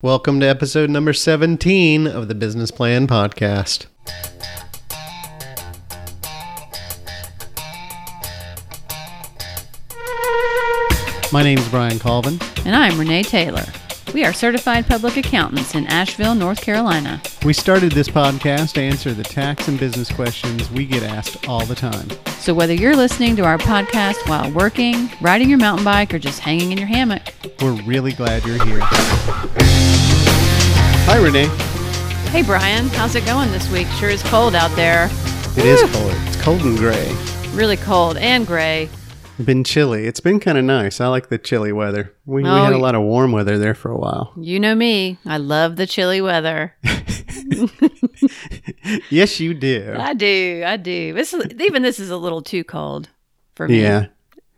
Welcome to episode number 17 of the Business Plan Podcast. My name is Brian Colvin. And I'm Renee Taylor. We are certified public accountants in Asheville, North Carolina. We started this podcast to answer the tax and business questions we get asked all the time. So whether you're listening to our podcast while working, riding your mountain bike, or just hanging in your hammock, We're really glad you're here. Hi, Renee. hey Brian, how's it going this week? Sure is cold out there. It is cold. It's cold and gray. Really cold and gray. Been chilly. It's been kind of nice. I like the chilly weather. We, we Oh, had a oh, lot of warm weather there for a while. You know me. I love the chilly weather. Yes, you do. I do. I do. This is, even this is a little too cold for me. Yeah.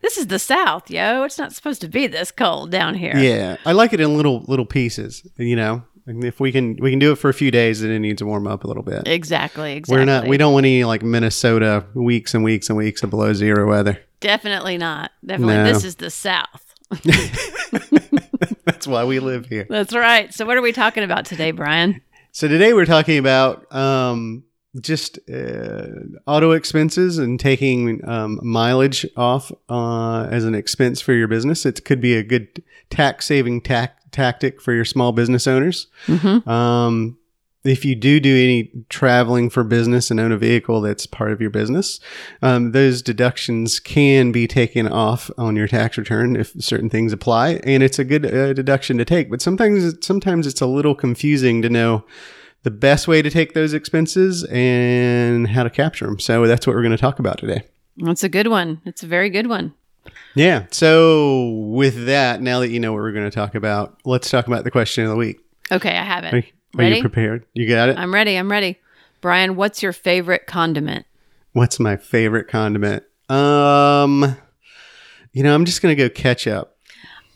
This is the South, yo. It's not supposed to be this cold down here. Yeah, I like it in little little pieces. You know, and if we can we can do it for a few days, then it needs to warm up a little bit. Exactly. Exactly. We're not. We don't want any like Minnesota weeks and weeks and weeks of below zero weather. Definitely not. Definitely. No. This is the South. That's why we live here. That's right. So, what are we talking about today, Brian? So today we're talking about um, just uh, auto expenses and taking um, mileage off uh, as an expense for your business. It could be a good tax saving tac- tactic for your small business owners. Mm-hmm. Um, if you do do any traveling for business and own a vehicle that's part of your business, um, those deductions can be taken off on your tax return if certain things apply, and it's a good uh, deduction to take. But sometimes, sometimes it's a little confusing to know the best way to take those expenses and how to capture them. So that's what we're going to talk about today. That's a good one. It's a very good one. Yeah. So with that, now that you know what we're going to talk about, let's talk about the question of the week. Okay, I have it. Are, are Ready? you prepared? You got it. I'm ready. I'm ready. Brian, what's your favorite condiment? What's my favorite condiment? Um, you know, I'm just gonna go ketchup.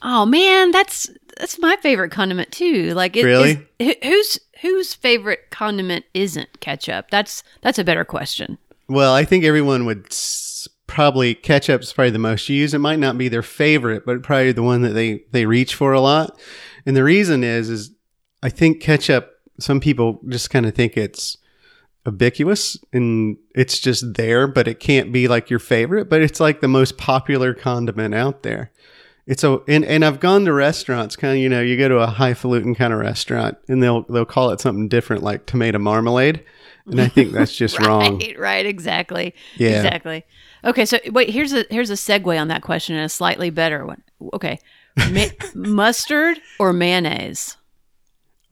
Oh man, that's that's my favorite condiment too. Like, it, Really? is- who- whose whose favorite condiment isn't ketchup? That's that's a better question. Well, I think everyone would s- probably ketchup's probably the most used. It might not be their favorite, but probably the one that they they reach for a lot. And the reason is, is I think ketchup. Some people just kind of think it's ubiquitous and it's just there, but it can't be like your favorite. But it's like the most popular condiment out there. It's a and, and I've gone to restaurants, kind of you know, you go to a highfalutin kind of restaurant and they'll they'll call it something different like tomato marmalade, and I think that's just wrong. Right, right, exactly. Yeah. Exactly. Okay, so wait, here's a here's a segue on that question and a slightly better one. Okay. Ma- mustard or mayonnaise?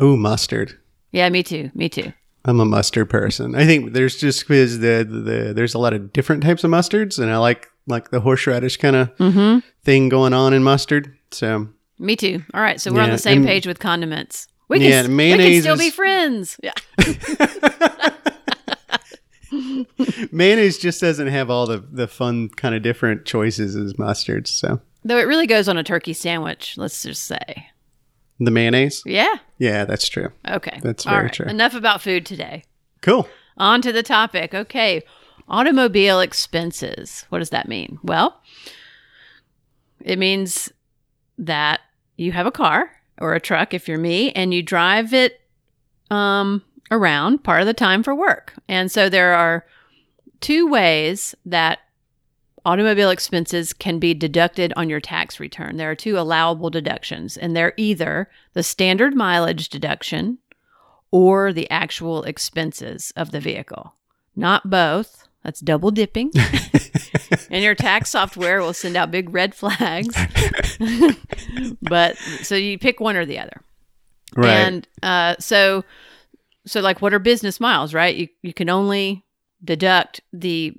Oh, mustard. Yeah, me too. Me too. I'm a mustard person. I think there's just because the, the there's a lot of different types of mustards, and I like like the horseradish kind of Mm-hmm. thing going on in mustard. So Me too. All right, so we're on the same and- page with condiments. We can, Yeah, s- we can mayonnaise still be friends. Yeah. mayonnaise just doesn't have all the the fun kind of different choices as mustards. So Though it really goes on a turkey sandwich, let's just say. The mayonnaise, Yeah. yeah, that's true. Okay. That's All very right, true. Enough about food today. Cool. On to the topic. Okay. Automobile expenses. What does that mean? Well, it means that you have a car or a truck if you're me and you drive it um, around part of the time for work. And so there are two ways that automobile expenses can be deducted on your tax return. There are two allowable deductions, and they're either the standard mileage deduction or the actual expenses of the vehicle. Not both. That's double dipping. and your tax software will send out big red flags. but so you pick one or the other. Right. And uh, so, so like, what are business miles? Right? You you can only deduct the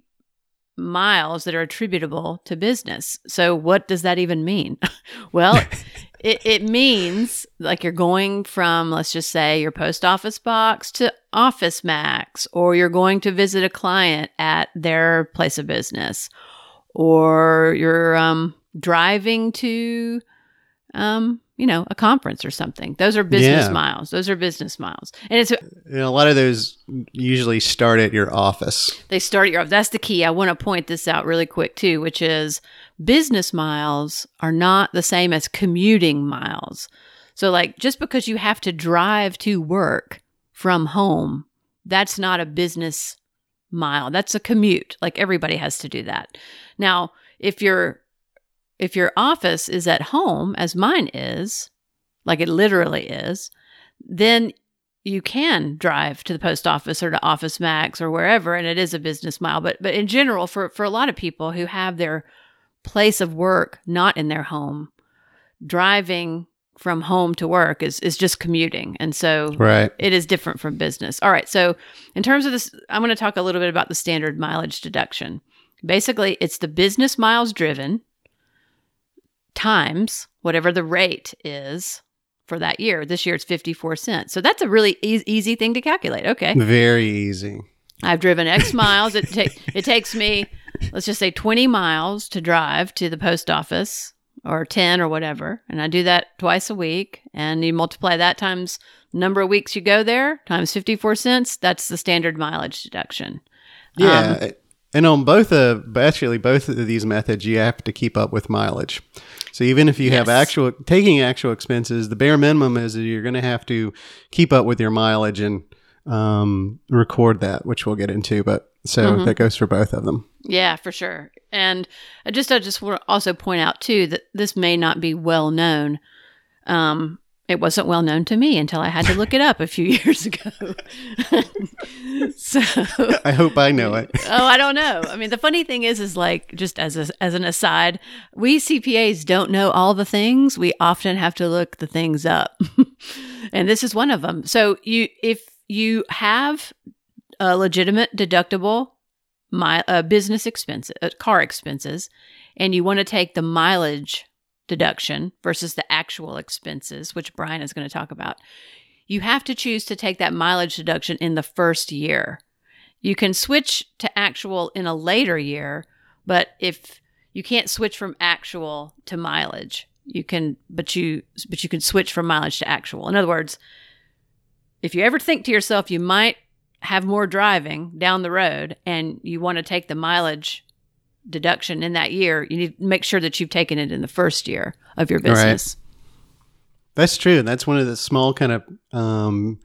miles that are attributable to business. So, what does that even mean? well, it, it means like you're going from, let's just say, your post office box to Office Max, or you're going to visit a client at their place of business, or you're um, driving to um, you know, a conference or something. Those are business Yeah. miles. Those are business miles. And it's You know, a lot of those usually start at your office. they start at your that's the key. I want to point this out really quick too, which is business miles are not the same as commuting miles. So, like, just because you have to drive to work from home, that's not a business mile. That's a commute. Like, everybody has to do that. Now, if your if your office is at home, as mine is, like it literally is, then you can drive to the post office or to Office Max or wherever, and it is a business mile. But but in general, for for a lot of people who have their place of work not in their home, driving from home to work is is just commuting, and so Right. it is different from business. All right, so in terms of this, I'm going to talk a little bit about the standard mileage deduction. Basically, it's the business miles driven times whatever the rate is for that year. This year it's 54 cents. So that's a really e- easy thing to calculate. Okay. Very easy. I've driven X miles. It take it takes me, let's just say 20 miles to drive to the post office or 10 or whatever. And I do that twice a week. And you multiply that times number of weeks you go there times 54 cents. That's the standard mileage deduction. Yeah. Um, and on both of actually both of these methods, you have to keep up with mileage. So even if you have actual taking actual expenses, the bare minimum is that you're going to have to keep up with your mileage and um, record that, which we'll get into. But so Mhm. that goes for both of them. Yeah, for sure. And I just I just want to also point out too that this may not be well known. Um, it wasn't well known to me until I had to look it up a few years ago. so, I hope I know it. oh, I don't know. I mean, the funny thing is, is like just as a, as an aside, we CPAs don't know all the things. We often have to look the things up, and this is one of them. So you, if you have a legitimate deductible my uh, business expenses, uh, car expenses, and you want to take the mileage deduction versus the actual expenses, which Brian is going to talk about, you have to choose to take that mileage deduction in the first year. You can switch to actual in a later year, but if you can't switch from actual to mileage, you can but you but you can switch from mileage to actual. In other words, if you ever think to yourself you might have more driving down the road and you want to take the mileage deduction in that year, you need to make sure that you've taken it in the first year of your business. That's true. And that's one of the small kind of um,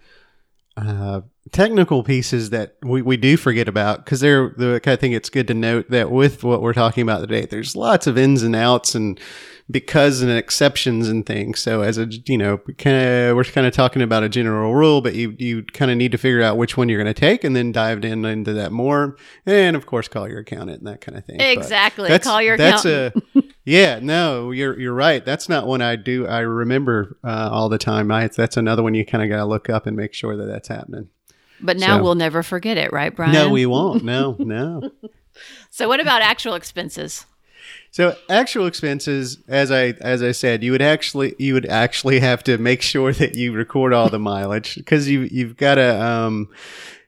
uh, technical pieces that we, we do forget about because they're the I think it's good to note that with what we're talking about today, there's lots of ins and outs and because and exceptions and things. So as a you know, kind of we're kind of talking about a general rule, but you you kind of need to figure out which one you're going to take and then dive in into that more, and of course call your accountant and that kind of thing. Exactly. that's- Call your that's accountant. yeah no you're you're right that's not one i do i remember uh, all the time I, that's another one you kind of got to look up and make sure that that's happening but now so- we'll never forget it, right, Brian? no we won't no no so what about actual expenses? so actual expenses as i as i said you would actually you would actually have to make sure that you record all the mileage because you you've got to um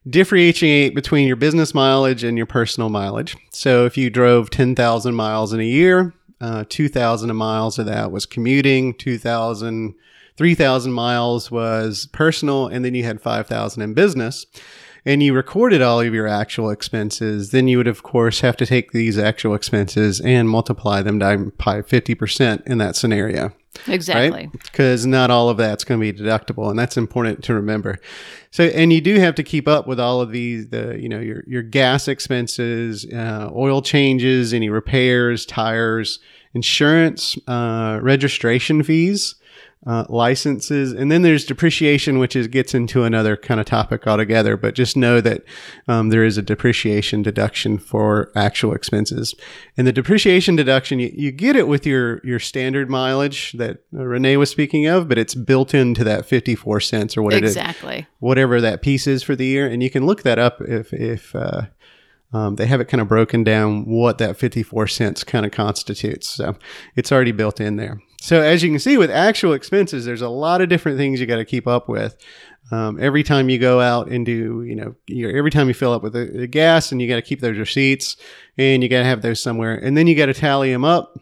differentiate between your business mileage and your personal mileage. So if you drove 10,000 miles in a year, uh, 2,000 miles of that was commuting, 2,000, 3,000 miles was personal, and then you had 5,000 in business. And you recorded all of your actual expenses, then you would, of course, have to take these actual expenses and multiply them by by 50% in that scenario Exactly. because not all of that's going to be deductible and that's important to remember. So and you do have to keep up with all of these the you know your your gas expenses uh, oil changes any repairs tires insurance uh, registration fees uh, licenses. And then there's depreciation which is gets into another kind of topic altogether but just know that um, there is a depreciation deduction for actual expenses. And the depreciation deduction you, you get it with your your standard mileage that uh, renee was speaking of but it's built into that 54 cents or what it is Exactly. whatever that piece is for the year. And you can look that up if if uh, um, they have it kind of broken down what that 54 cents kind of constitutes. So it's already built in there so as you can see with actual expenses there's a lot of different things you got to keep up with. Um, every time you go out and do you know every time you fill up with the, the gas and you got to keep those receipts and you got to have those somewhere and then you got to tally them up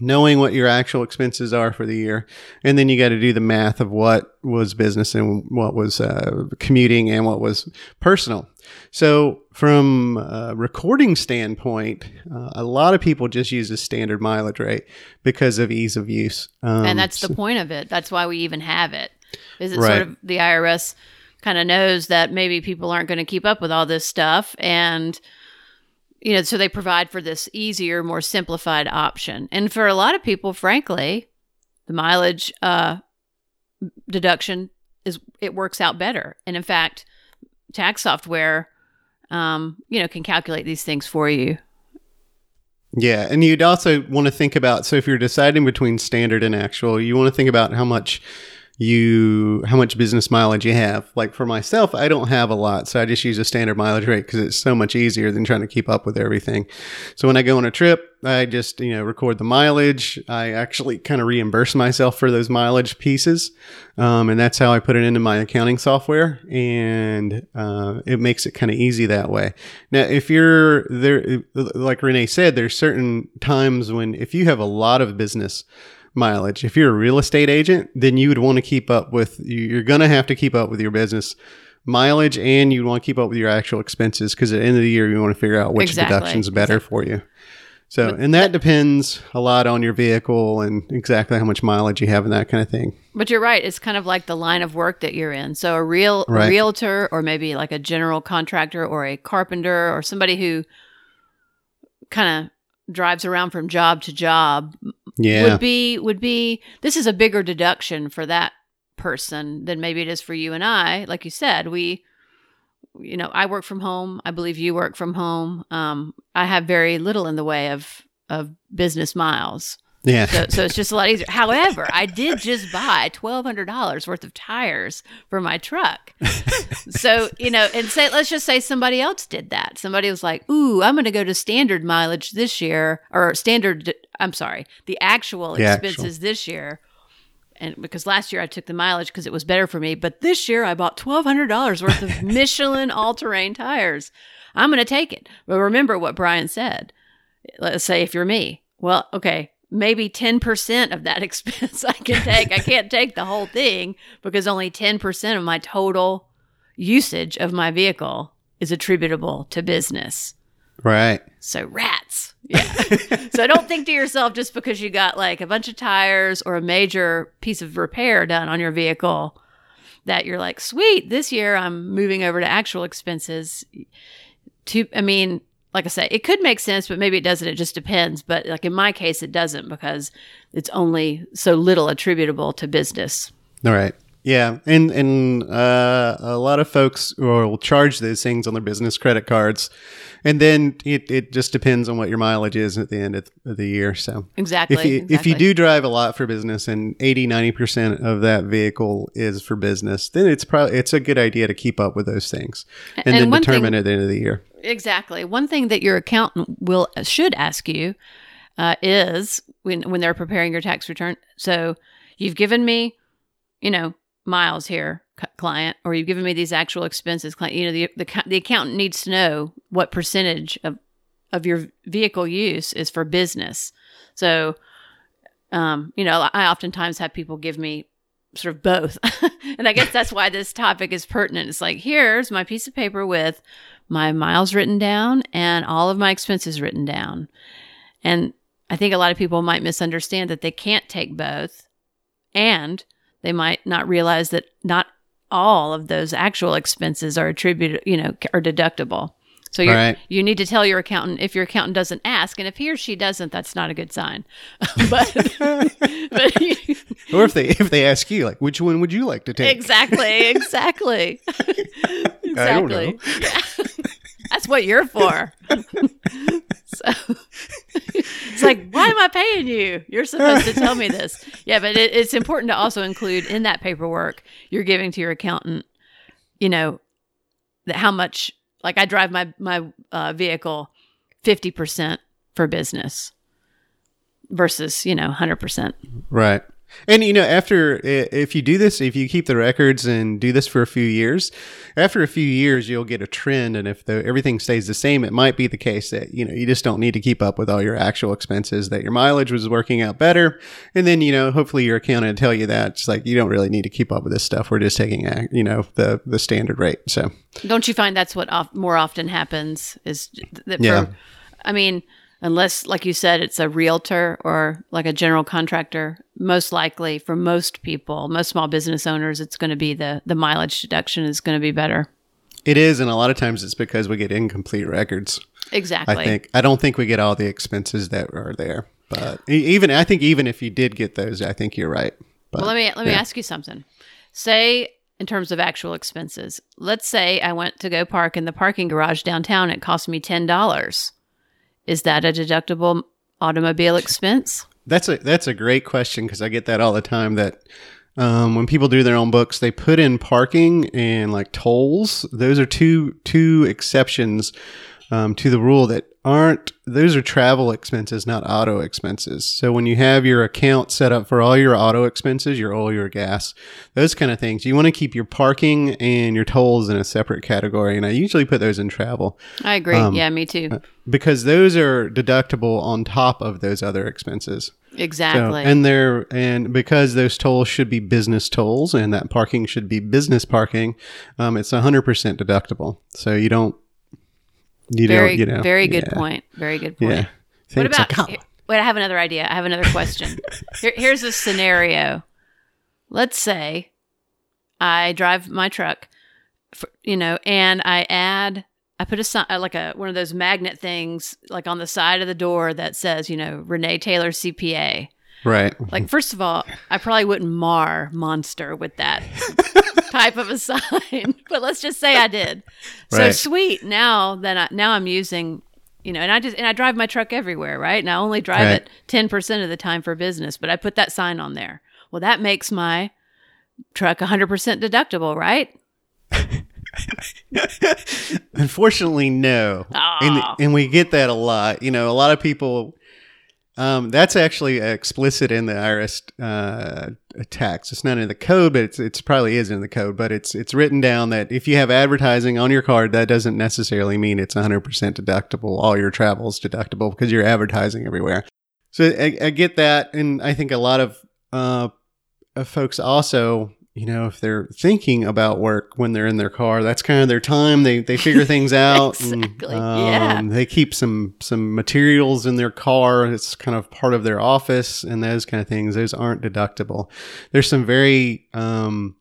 knowing what your actual expenses are for the year, and then you got to do the math of what was business and what was uh, commuting and what was personal. So, from a recording standpoint, uh, a lot of people just use a standard mileage rate because of ease of use. Um, and that's the point of it. That's why we even have it. Is it Right. sort of the IRS kind of knows that maybe people aren't going to keep up with all this stuff and you know so they provide for this easier more simplified option. And for a lot of people frankly the mileage uh, deduction is it works out better. And in fact tax software um, you know can calculate these things for you. Yeah, and you'd also want to think about so if you're deciding between standard and actual, you want to think about how much you how much business mileage you have. Like for myself, I don't have a lot, so I just use a standard mileage rate because it's so much easier than trying to keep up with everything. So when I go on a trip, I just you know record the mileage. I actually kind of reimburse myself for those mileage pieces, um, and that's how I put it into my accounting software, and uh, it makes it kind of easy that way. Now, if you're there, like Renee said, there's certain times when if you have a lot of business mileage, if you're a real estate agent, then you would want to keep up with. You're going to have to keep up with your business mileage, and you want to keep up with your actual expenses because at the end of the year, you want to figure out which Exactly. deduction's better for you. So, and that depends a lot on your vehicle and exactly how much mileage you have and that kind of thing. But you're right. It's kind of like the line of work that you're in. So a real Right. realtor, or maybe like a general contractor, or a carpenter, or somebody who kind of drives around from job to job Yeah. would be would be. This is a bigger deduction for that person than maybe it is for you and I. Like you said, we. You know, I work from home. I believe you work from home. Um, I have very little in the way of of business miles. Yeah. So, so it's just a lot easier. However, I did just buy twelve hundred dollars worth of tires for my truck. so you know, and say let's just say somebody else did that. Somebody was like, "Ooh, I'm going to go to standard mileage this year, or standard. I'm sorry, the actual The actual. expenses this year." And because last year I took the mileage because it was better for me, but this year I bought twelve hundred dollars worth of Michelin all-terrain tires. I'm going to take it. But remember what Brian said let's say if you're me, well, okay, maybe 10% of that expense I can take. I can't take the whole thing because only 10% of my total usage of my vehicle is attributable to business. Right. So rats. Yeah. so don't think to yourself just because you got like a bunch of tires or a major piece of repair done on your vehicle that you're like, sweet, this year I'm moving over to actual expenses. To I mean, like I say, it could make sense, but maybe it doesn't. It just depends. But like in my case, it doesn't because it's only so little attributable to business. All right. Yeah, and and uh, a lot of folks will charge those things on their business credit cards, and then it, it just depends on what your mileage is at the end of the year. So Exactly. if you if you do drive a lot for business and 80 90 percent of that vehicle is for business, then it's probably it's a good idea to keep up with those things and, And then determine thing- at the end of the year. Exactly. One thing that your accountant will should ask you uh, is when when they're preparing your tax return. So you've given me, you know, miles here, client, or you've given me these actual expenses, client. You know, the the, the accountant needs to know what percentage of of your vehicle use is for business. So, um, you know, I oftentimes have people give me sort of both. and I guess that's why this topic is pertinent. It's like, here's my piece of paper with my miles written down and all of my expenses written down. And I think a lot of people might misunderstand that they can't take both and they might not realize that not all of those actual expenses are attributed, you know, are deductible. So you Right. you need to tell your accountant if your accountant doesn't ask, and if he or she doesn't, that's not a good sign. but, but you- Or if they if they ask you like which one would you like to take? exactly, exactly, exactly. I don't know. Yeah. That's what you're for. so it's like, why am I paying you? You're supposed to tell me this. Yeah, but it, it's important to also include in that paperwork you're giving to your accountant. You know, that how much. Like I drive my my uh, vehicle fifty percent for business versus you know hundred percent. Right. And you know, after if you do this, if you keep the records and do this for a few years, after a few years, you'll get a trend. And if the, everything stays the same, it might be the case that you know you just don't need to keep up with all your actual expenses. That your mileage was working out better, and then you know, hopefully your accountant will tell you that it's like you don't really need to keep up with this stuff. We're just taking a, you know the the standard rate. So Don't you find that's what of, more often happens? Is that for, Yeah. I mean, unless, like you said, it's a realtor or like a general contractor. Most likely, for most people, most small business owners, it's going to be the the mileage deduction is going to be better. it is, and a lot of times it's because we get incomplete records. Exactly. I think I don't think we get all the expenses that are there, but even I think even if you did get those, I think you're right. But Well, let me let me yeah. ask you something. Say in terms of actual expenses, let's say I went to go park in the parking garage downtown. It cost me ten dollars. Is that a deductible automobile expense? that's a that's a great question because I get that all the time. That um, when people do their own books, they put in parking and like tolls. Those are two two exceptions um, to the rule that aren't. Those are travel expenses, not auto expenses. So when you have your account set up for all your auto expenses, your oil, your gas, those kind of things, you want to keep your parking and your tolls in a separate category. And I usually put those in travel. I agree. Um, yeah, me too. because those are deductible on top of those other expenses. So, Exactly. and they're and because those tolls should be business tolls and that parking should be business parking, um, it's hundred percent deductible. So you don't you very you know very good yeah, point. Very good point. Yeah. What about? Wait, I have another idea. I have another question. Here, here's a scenario. Let's say I drive my truck, for, you know, and I add, I put a sign, uh, like a one of those magnet things, like on the side of the door that says, you know, Renee Taylor CPA. right? Like, first of all, I probably wouldn't mar Monster with that type of a sign, but let's just say I did. So sweet. Now that I, now I'm using, you know, and I just and I drive my truck everywhere, right? And I only drive Right. it ten percent of the time for business, but I put that sign on there. Well, that makes my truck 100% deductible, right? Unfortunately, no. And, ah. and we get that a lot. You know, a lot of people. Um, that's actually explicit in the IRS uh, tax. It's not in the code, but it's it's probably is in the code. But it's it's written down that if you have advertising on your card, that doesn't necessarily mean it's 100% deductible. All your travels deductible because you're advertising everywhere. So I, I get that, and I think a lot of uh, uh, folks also, you know, if they're thinking about work when they're in their car, that's kind of their time. They they figure things out. Exactly, And, yeah. um, They keep some some materials in their car. It's kind of part of their office and those kind of things. Those aren't deductible. There's some very um,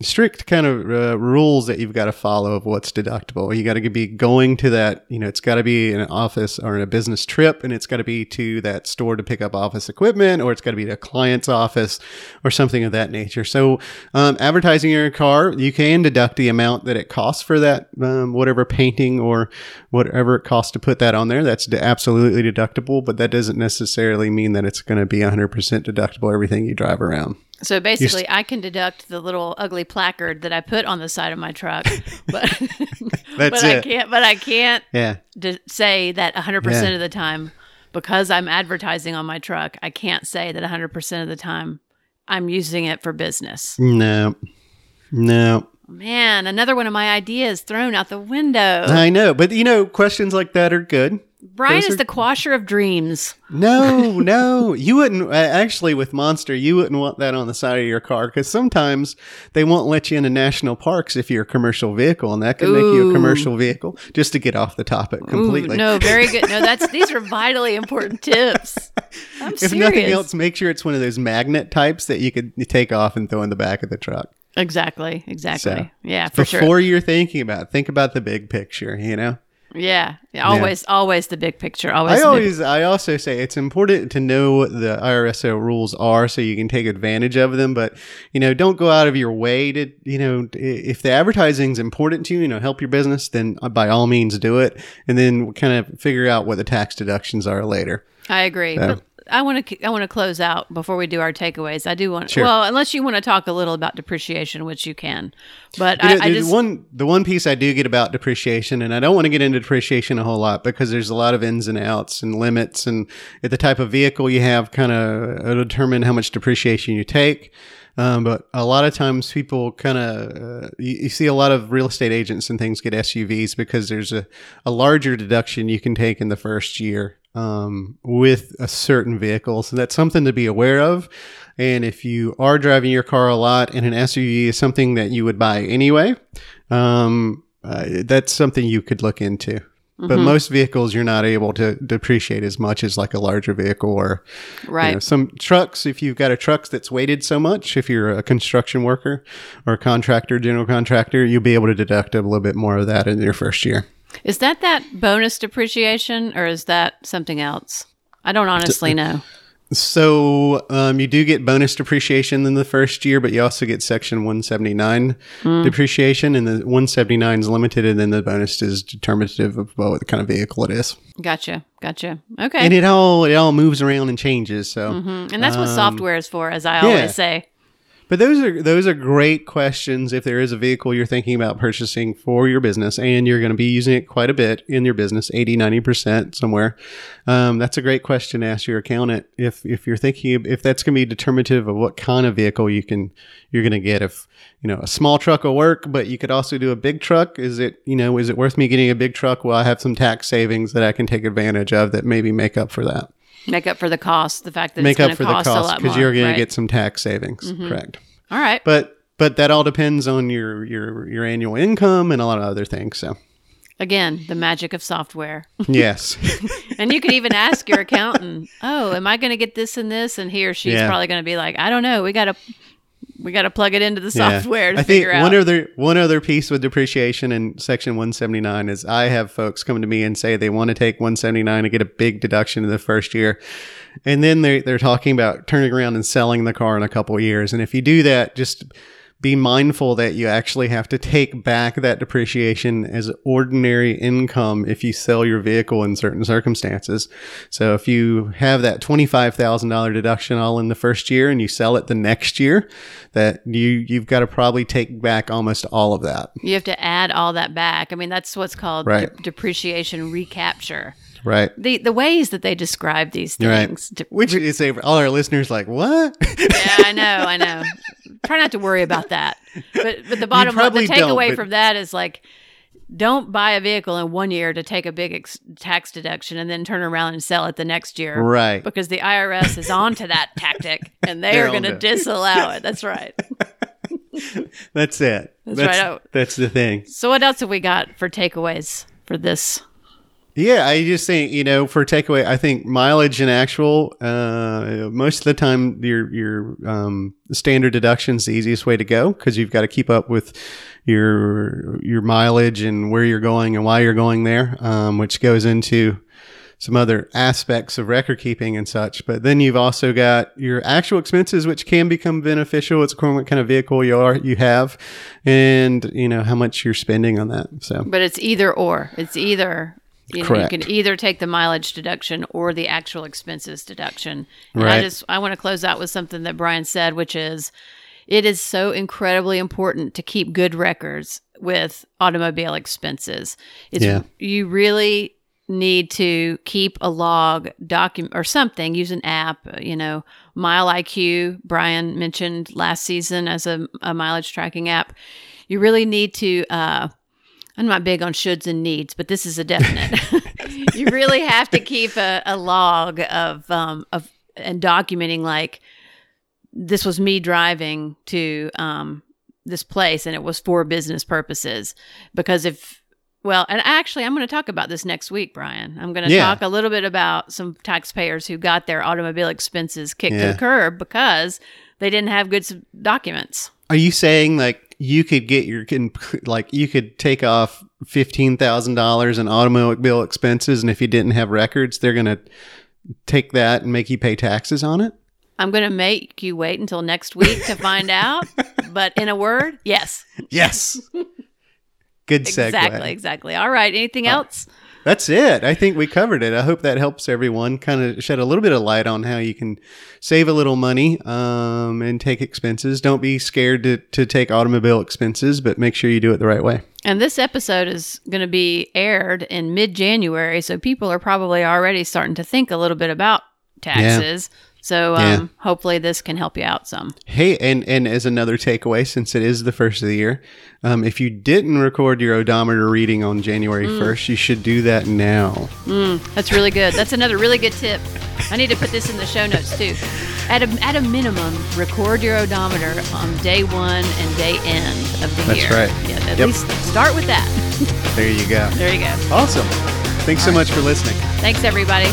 strict kind of uh, rules that you've got to follow of what's deductible. You got to be going to that, you know, it's got to be an office or a business trip, and it's got to be to that store to pick up office equipment, or it's got to be to a client's office or something of that nature. So, um, advertising your car, you can deduct the amount that it costs for that, um, whatever painting or whatever it costs to put that on there. That's absolutely deductible, but that doesn't necessarily mean that it's going to be 100% deductible everything you drive around. So basically, I can deduct the little ugly placard that I put on the side of my truck, but but I it. can't. But I can't Yeah. d- say that 100% of the time because I'm advertising on my truck. I can't say that 100% of the time I'm using it for business. No. No. Man, another one of my ideas thrown out the window. I know, but you know, questions like that are good. Brian those is are- the quasher of dreams. No, no, you wouldn't. Actually, with Monster, you wouldn't want that on the side of your car because sometimes they won't let you into national parks if you're a commercial vehicle, and that could make you a commercial vehicle. Just to get off the topic completely. Ooh, no, very good. No, that's these are vitally important tips. I'm if serious. nothing else, make sure it's one of those magnet types that you could take off and throw in the back of the truck. Exactly. Exactly. So, yeah, for sure. Before you're thinking about, it, think about the big picture. You know. Yeah, yeah, always, always the big picture. Always. I the big- always, I also say it's important to know what the IRSO rules are so you can take advantage of them. But you know, don't go out of your way to, you know, if the advertising is important to you, you know, help your business, then uh, by all means do it, and then kind of figure out what the tax deductions are later. I agree. So- But I want to I want to close out before we do our takeaways. I do want Sure. well, unless you want to talk a little about depreciation, which you can. But You know, I, I just one the one piece I do get about depreciation, and I don't want to get into depreciation a whole lot because there's a lot of ins and outs and limits, and the type of vehicle you have kind of determine how much depreciation you take. Um, but a lot of times people kind of uh, you, you see a lot of real estate agents and things get SUVs because there's a, a larger deduction you can take in the first year um, with a certain vehicle. So that's something to be aware of. And if you are driving your car a lot and an SUV is something that you would buy anyway, um, uh, that's something you could look into. But most vehicles you're not able to depreciate as much as like a larger vehicle or you know, some trucks. If you've got a truck that's weighted so much, if you're a construction worker or a contractor, general contractor, you'll be able to deduct a little bit more of that in your first year. Is that that bonus depreciation or is that something else? I don't honestly know. So um, you do get bonus depreciation in the first year, but you also get Section 179 depreciation, and the 179 is limited, and then the bonus is determinative of what kind of vehicle it is. Gotcha. Gotcha. Okay. And it all it all moves around and changes. So, Mhm. And that's what software is for, as I Um, yeah. always say. But those are those are great questions. If there is a vehicle you're thinking about purchasing for your business and you're going to be using it quite a bit in your business 80 90% somewhere um, that's a great question to ask your accountant. If if you're thinking if that's going to be determinative of what kind of vehicle you can you're going to get. If you know a small truck will work but you could also do a big truck. Is it you know is it worth me getting a big truck? Well i have some tax savings that i can take advantage of that maybe make up for that Make up for the cost, the fact that make it's going up to for the cost a cost lot because you're going right? to get some tax savings mm-hmm. correct All right. but but that all depends on your your your annual income and a lot of other things so Again, the magic of software. yes and you could even ask your accountant, "Oh, am I going to get this and this?" And he or she's Yeah. probably going to be like, "I don't know. We got to we got to plug it into the Yeah. software to I think figure out." one other one other piece with depreciation in section 179 is I have folks come to me and say they want to take 179 and get a big deduction in the first year. And then they they're talking about turning around and selling the car in a couple of years. And if you do that, just be mindful that you actually have to take back that depreciation as ordinary income if you sell your vehicle in certain circumstances. So if you have that $25,000 deduction all in the first year and you sell it the next year, that you you've got to probably take back almost all of that. you have to add all that back. I mean, that's what's called Right. de- depreciation recapture. Right. The the ways that they describe these Right. things. de- Which is all our listeners like, what? yeah, I know, I know. Try not to worry about that. But but the bottom line, the takeaway but- from that is like, don't buy a vehicle in one year to take a big ex- tax deduction and then turn around and sell it the next year. right. Because the IRS is on to that tactic and they They're are going to disallow it. That's right. That's it. That's that's, right. That's the thing. So what else have we got for takeaways for this? Yeah, I just think you know for takeaway, I think mileage and actual. Uh, most of the time, your your um, standard deduction's the easiest way to go because you've got to keep up with your your mileage and where you're going and why you're going there, um, which goes into some other aspects of record keeping and such. But then you've also got your actual expenses, which can become beneficial. It's according what kind of vehicle you are you have, and you know how much you're spending on that. So But it's either or. It's either you, know, you can either take the mileage deduction or the actual expenses deduction. And I just I want to close out with something that Brian said, which is it is so incredibly important to keep good records with automobile expenses. It's Yeah. you really need to keep a log document or something use an app you know MileIQ brian mentioned last season as a, a mileage tracking app you really need to uh, I'm not big on shoulds and needs, but this is a definite. you really have to keep a, a log of um, of and documenting like this was me driving to um, this place and it was for business purposes because if well and actually i'm going to talk about this next week brian i'm going to Yeah. talk a little bit about some taxpayers who got their automobile expenses kicked to the curb because they didn't have good documents Are you saying like you could get your like you could take off fifteen thousand dollars in automobile expenses, and if you didn't have records, they're gonna take that and make you pay taxes on it? I'm going to make you wait until next week to find out. But in a word, yes. Yes. Good segue. Exactly, exactly. All right. Anything else? That's it. I think we covered it. I hope that helps everyone kind of shed a little bit of light on how you can save a little money um, and take expenses. Don't be scared to, to take automobile expenses, but make sure you do it the right way. And this episode is going to be aired in mid January. So people are probably already starting to think a little bit about taxes. So um, Yeah. hopefully this can help you out some. Hey, and and as another takeaway, since it is the first of the year, um, if you didn't record your odometer reading on January first, you should do that now. That's really good. That's another really good tip. I need to put this in the show notes too. At a, at a minimum, record your odometer on day one and day end of the That's year. That's right. Yeah, at Yep. least start with that. There you go. There you go. Awesome. Thanks so much for listening. Thanks, everybody.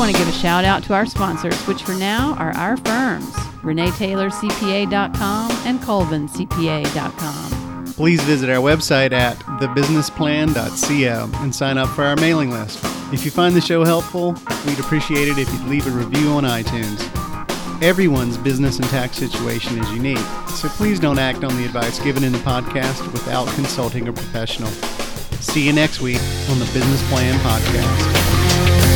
Want to give a shout out to our sponsors, which for now are our firms, ReneeTaylorCPA.com and ColvinCPA.com. Please visit our website at thebusinessplan.co and sign up for our mailing list. If you find the show helpful, we'd appreciate it if you'd leave a review on iTunes. Everyone's business and tax situation is unique, so please don't act on the advice given in the podcast without consulting a professional. See you next week on the Business Plan Podcast.